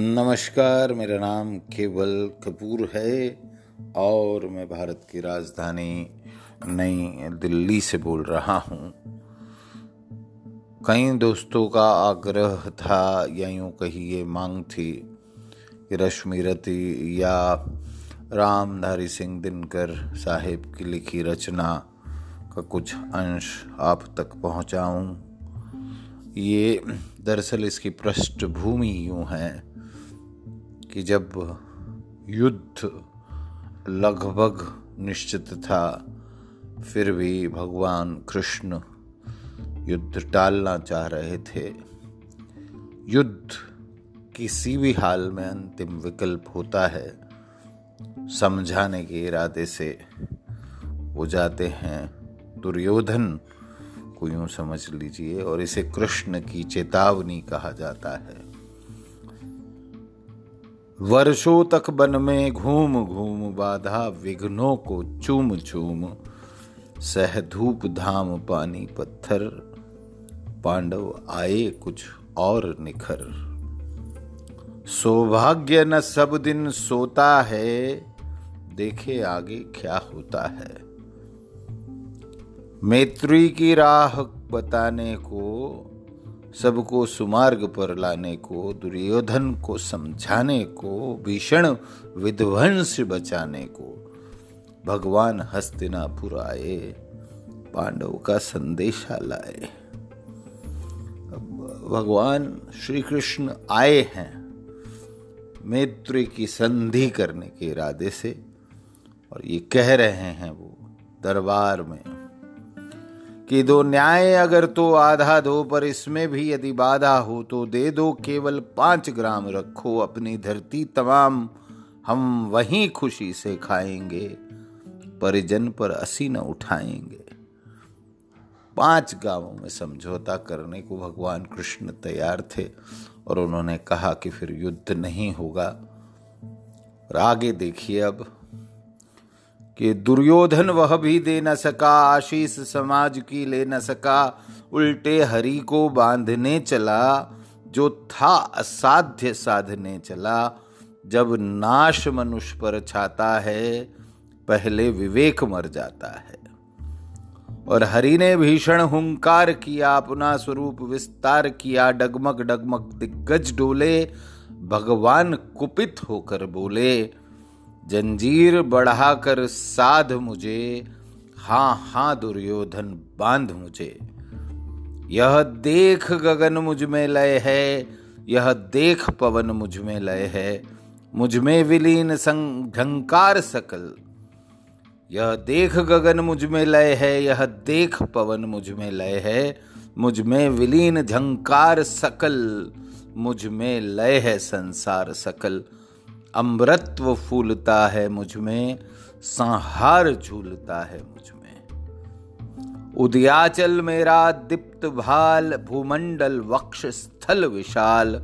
नमस्कार, मेरा नाम केवल कपूर है और मैं भारत की राजधानी नई दिल्ली से बोल रहा हूँ। कई दोस्तों का आग्रह था, या यूँ कहिए मांग थी कि रश्मि रति या रामधारी सिंह दिनकर साहेब की लिखी रचना का कुछ अंश आप तक पहुँचाऊँ। ये दरअसल इसकी पृष्ठभूमि यूँ है। कि जब युद्ध लगभग निश्चित था, फिर भी भगवान कृष्ण युद्ध टालना चाह रहे थे। युद्ध किसी भी हाल में अंतिम विकल्प होता है। समझाने के इरादे से वो जाते हैं। दुर्योधन को यूँ समझ लीजिए, और इसे कृष्ण की चेतावनी कहा जाता है। वर्षों तक बन में घूम घूम बाधा विघ्नों को चूम चूम। सह धूप धाम पानी पत्थर। पांडव आए कुछ और निखर। सौभाग्य न सब दिन सोता है, देखे आगे क्या होता है। मैत्री की राह बताने को सबको सुमार्ग पर लाने को, दुर्योधन को समझाने को, भीषण विध्वंस बचाने को। भगवान हस्तिनापुर आए, पांडव का संदेशा लाए। भगवान श्री कृष्ण आए हैं मैत्री की संधि करने के इरादे से, और ये कह रहे हैं वो दरबार में। कि दो न्याय अगर तो आधा दो, पर इसमें भी यदि बाधा हो तो दे दो। केवल पाँच ग्राम रखो अपनी धरती तमाम। हम वहीं खुशी से खाएँगे, परिजन पर असी न उठाएँगे। पाँच गाँवों में समझौता करने को भगवान कृष्ण तैयार थे और उन्होंने कहा कि फिर युद्ध नहीं होगा। और आगे देखिए अब कि दुर्योधन वह भी दे न सका, आशीष समाज की ले न सका, उल्टे हरि को बांधने चला, जो था असाध्य साधने चला। जब नाश मनुष्य पर छाता है, पहले विवेक मर जाता है। और हरि ने भीषण हुंकार किया, अपना स्वरूप विस्तार किया, डगमग डगमग दिग्गज डोले, भगवान कुपित होकर बोले जंजीर बढ़ाकर साध मुझे हाँ हाँ दुर्योधन, बाँध मुझे। यह देख गगन मुझमें लय है, यह देख पवन मुझमें लय है, मुझमें विलीन संघंकार सकल। यह देख गगन मुझमें लय है, यह देख पवन मुझमें लय है, मुझमें विलीन झंकार सकल, मुझमें लय है संसार सकल। अमृतत्व फूलता है मुझमें, संहार झूलता है मुझमें। उदयाचल मेरा दीप्त भाल, भूमंडल वक्ष स्थल विशाल,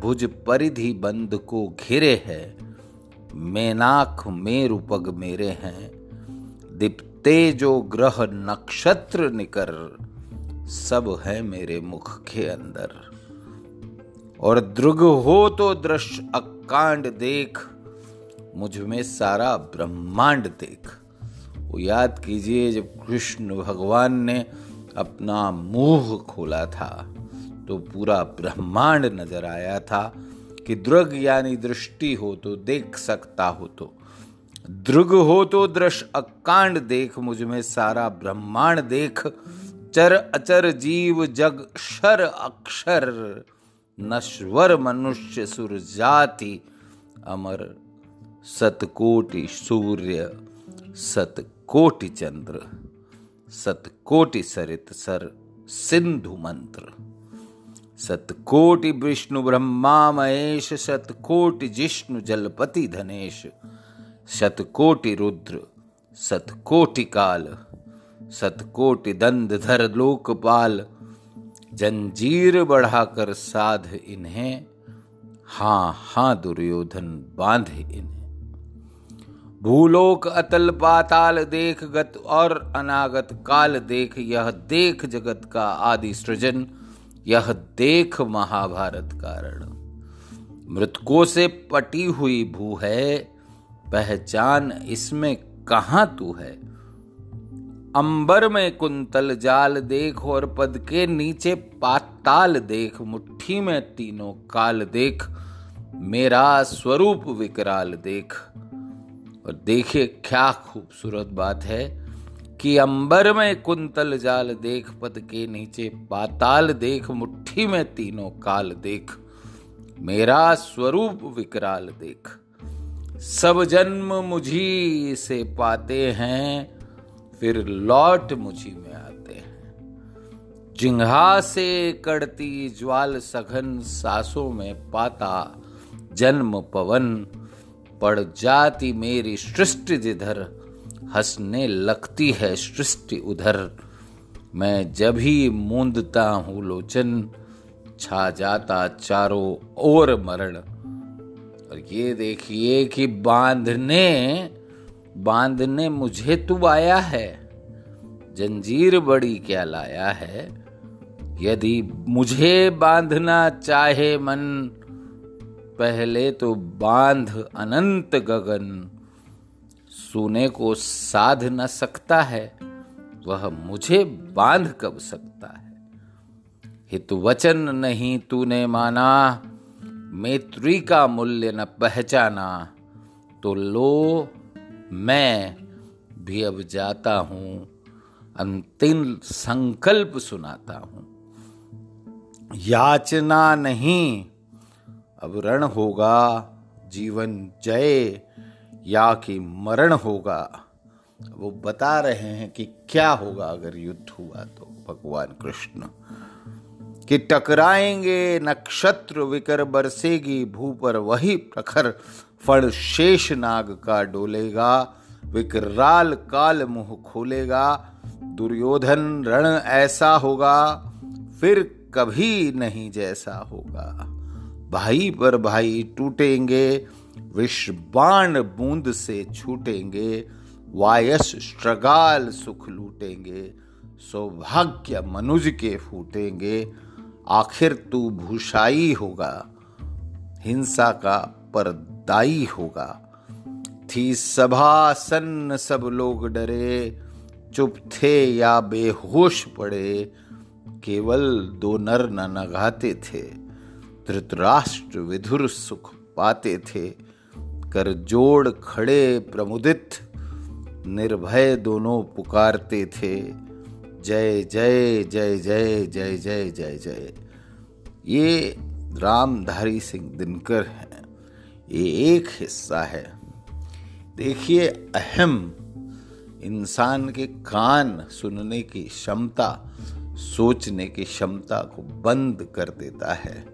भुज परिधि बंद को घिरे है, मेनाख मेरु पग मेरे हैं। दीप्ते जो ग्रह नक्षत्र निकर, सब है मेरे मुख के अंदर। और दृग हो तो दृश्य कांड देख, मुझमें सारा ब्रह्मांड देख। वो याद कीजिए, जब कृष्ण भगवान ने अपना मुँह खोला था तो पूरा ब्रह्मांड नज़र आया था कि दृग यानी दृष्टि हो तो देख सकता हो तो। दृग हो तो दृश्य अकांड देख, मुझमें सारा ब्रह्मांड देख। चर अचर जीव जग शर अक्षर। नश्वर मनुष्य सुर जाति, अमर सतकोटि सूर्य, सतकोटि चंद्र, सतकोटि सरित सर सिंधु मंत्र, सतकोटि विष्णु ब्रह्मा महेश शतकोटि जिष्णु जलपति धनेश शतकोटि रुद्र, सतकोटि काल, सतकोटि दंड धर लोकपाल जंजीर बढ़ाकर साध इन्हें, हाँ हाँ दुर्योधन बाँध इन्हें। भूलोक अतल पाताल देख गत और अनागत काल देख, यह देख जगत का आदि सृजन, यह देख महाभारत कारण। मृतकों से पटी हुई भू है, पहचान इसमें कहाँ तू है? अंबर में कुंतल जाल देख और पद के नीचे पाताल देख, मुट्ठी में तीनों काल देख, मेरा स्वरूप विकराल देख। और देखिए, क्या खूबसूरत बात है कि अंबर में कुंतल जाल देख, पद के नीचे पाताल देख, मुट्ठी में तीनों काल देख, मेरा स्वरूप विकराल देख। सब जन्म मुझी से पाते हैं फिर लौट मुझी में आते हैं। जिंघा से कड़ती ज्वाल सघन सासों में पाता जन्म पवन, पड़ जाती मेरी सृष्टि जिधर, हंसने लगती है सृष्टि उधर। मैं जब ही मूंदता हूँ लोचन, छा जाता चारों ओर मरण। और ये देखिए कि बांधने बांधने मुझे तू आया है। जंजीर बड़ी क्या लाया है। यदि मुझे बांधना चाहे मन, पहले तो बाँध अनंत गगन। सोने को साध न सकता है, वह मुझे बाँध कब सकता है। हित वचन नहीं तूने माना, मैत्री का मूल्य न पहचाना तो लो मैं भी अब जाता हूँ, अंतिम संकल्प सुनाता हूँ। याचना नहीं, अब रण होगा, जीवन जय, या कि मरण होगा। वो बता रहे हैं कि क्या होगा अगर युद्ध हुआ तो भगवान कृष्ण। कि टकराएँगे नक्षत्र विकर बरसेगी भू पर वही प्रखर फण शेष नाग का डोलेगा। विकराल काल मुँह खोलेगा। दुर्योधन रण ऐसा होगा, फिर कभी नहीं जैसा होगा। भाई पर भाई टूटेंगे विश्वाण बूंद से छूटेंगे, वायस श्रगाल सुख लूटेंगे, सौभाग्य मनुज के फूटेंगे। आखिर तू भूषाई होगा, हिंसा का परदाई होगा। थी सभा सन्न सब लोग डरे, चुप थे या बेहोश पड़े, केवल दो नर न नगाते थे। धृतराष्ट्र विधुर सुख पाते थे, कर जोड़ खड़े प्रमुदित, निर्भय दोनों पुकारते थे। जय जय जय जय जय जय जय जय। ये रामधारी सिंह दिनकर है। ये एक हिस्सा है। देखिए, अहम इंसान के कान सुनने की क्षमता, सोचने की क्षमता को बंद कर देता है।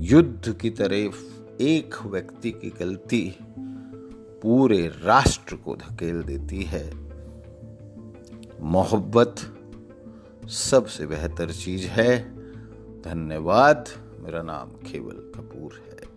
युद्ध की तरफ़ एक व्यक्ति की गलती पूरे राष्ट्र को धकेल देती है। मोहब्बत सबसे बेहतर चीज़ है। धन्यवाद। मेरा नाम केवल कपूर है।